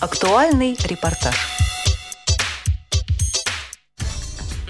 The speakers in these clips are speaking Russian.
Актуальный репортаж.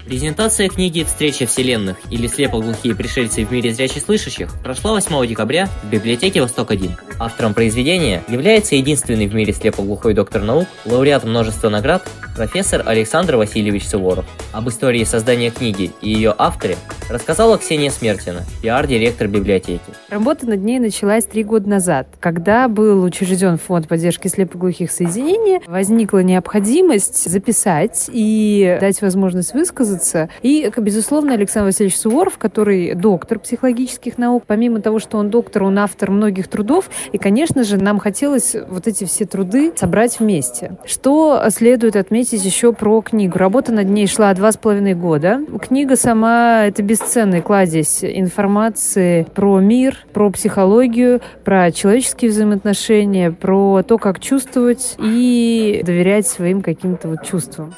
Презентация книги «Встреча вселенных» или «Слепоглухие пришельцы в мире зрячих слышащих» прошла 8 декабря в библиотеке «Восток-1». Автором произведения является единственный в мире слепоглухой доктор наук, лауреат множества наград, профессор Александр Васильевич Суворов. Об истории создания книги и ее авторе рассказала Ксения Смертина, пиар-директор библиотеки. Работа над ней началась три года назад. Когда был учрежден фонд поддержки слепоглухих соединений, возникла необходимость записать и дать возможность высказаться. И, безусловно, Александр Васильевич Суворов, который доктор психологических наук, помимо того, что он доктор, он автор многих трудов, и, конечно же, нам хотелось вот эти все труды собрать вместе. Что следует отметить еще про книгу? Работа над ней шла два с половиной года. Книга сама — это без бесценный кладезь информации про мир, про психологию, про человеческие взаимоотношения, про то, как чувствовать и доверять своим каким-то вот чувствам.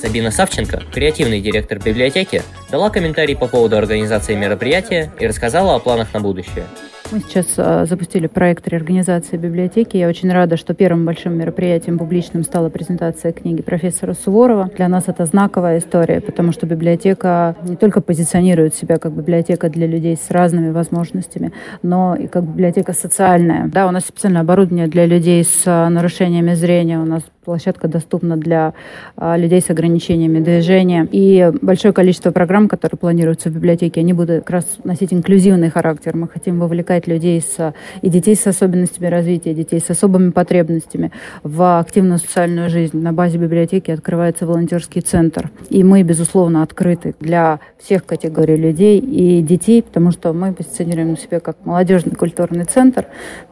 Сабина Савченко, креативный директор библиотеки, дала комментарий по поводу организации мероприятия и рассказала о планах на будущее. Мы сейчас а, запустили проект реорганизации библиотеки. Я очень рада, что первым большим мероприятием публичным стала презентация книги профессора Суворова. Для нас это знаковая история, потому что библиотека не только позиционирует себя как библиотека для людей с разными возможностями, но и как библиотека социальная. Да, у нас специальное оборудование для людей с а, нарушениями зрения, у нас площадка доступна для а, людей с ограничениями движения. И большое количество программ, которые планируются в библиотеке, они будут как раз носить инклюзивный характер. Мы хотим вовлекать людей с, и детей с особенностями развития, детей с особыми потребностями в активную социальную жизнь. На базе библиотеки открывается волонтерский центр. И мы, безусловно, открыты для всех категорий людей и детей, потому что мы позиционируем себя как молодежный культурный центр,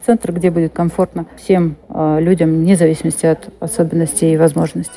центр, где будет комфортно всем а, людям, вне зависимости от особенностей и возможностей.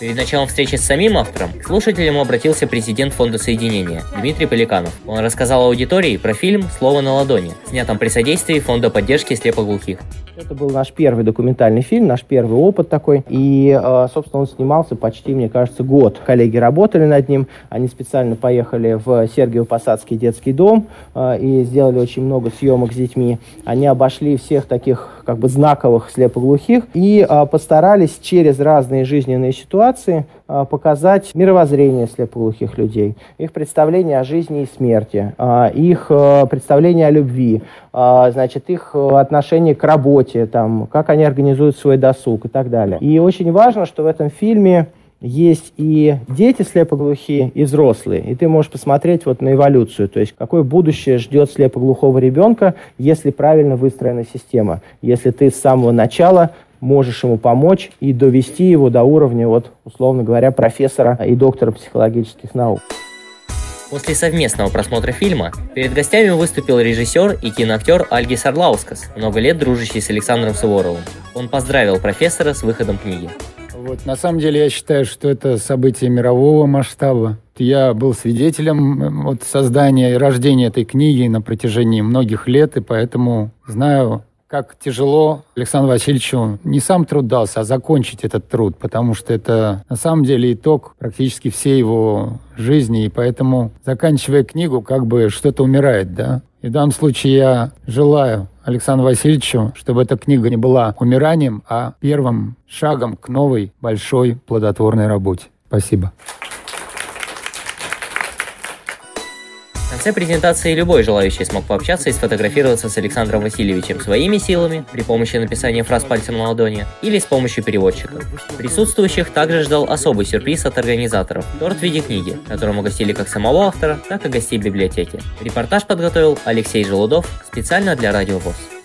Перед началом встречи с самим автором к слушателям обратился президент Фонда Соединения Дмитрий Поликанов. Он рассказал аудитории про фильм «Слово на ладони», снятом при содействии Фонда поддержки слепоглухих. Это был наш первый документальный фильм, наш первый опыт такой. И, э, собственно, он снимался почти, мне кажется, год. Коллеги работали над ним. Они специально поехали в Сергиево-Посадский детский дом э, и сделали очень много съемок с детьми. Они обошли всех таких как бы знаковых слепоглухих и э, постарались через разные жизненные ситуации показать мировоззрение слепоглухих людей, их представление о жизни и смерти, их представление о любви, значит, их отношение к работе, там, как они организуют свой досуг и так далее. И очень важно, что в этом фильме есть и дети слепоглухие, и взрослые. И ты можешь посмотреть вот на эволюцию, то есть какое будущее ждет слепоглухого ребенка, если правильно выстроена система. Если ты с самого начала можешь ему помочь и довести его до уровня, вот, условно говоря, профессора и доктора психологических наук. После совместного просмотра фильма перед гостями выступил режиссер и киноактер Альгис Арлаускас, много лет дружащий с Александром Суворовым. Он поздравил профессора с выходом книги. Вот, на самом деле я считаю, что это событие мирового масштаба. Я был свидетелем вот, создания и рождения этой книги на протяжении многих лет, и поэтому знаю как тяжело Александру Васильевичу не сам труд дался, а закончить этот труд, потому что это на самом деле итог практически всей его жизни, и поэтому, заканчивая книгу, как бы что-то умирает, да. И в данном случае я желаю Александру Васильевичу, чтобы эта книга не была умиранием, а первым шагом к новой, большой, плодотворной работе. Спасибо. Конце презентации любой желающий смог пообщаться и сфотографироваться с Александром Васильевичем своими силами при помощи написания фраз пальцем на ладони или с помощью переводчика. Присутствующих также ждал особый сюрприз от организаторов – торт в виде книги, которым угостили как самого автора, так и гостей библиотеки. Репортаж подготовил Алексей Желудов специально для Радио ВОЗ.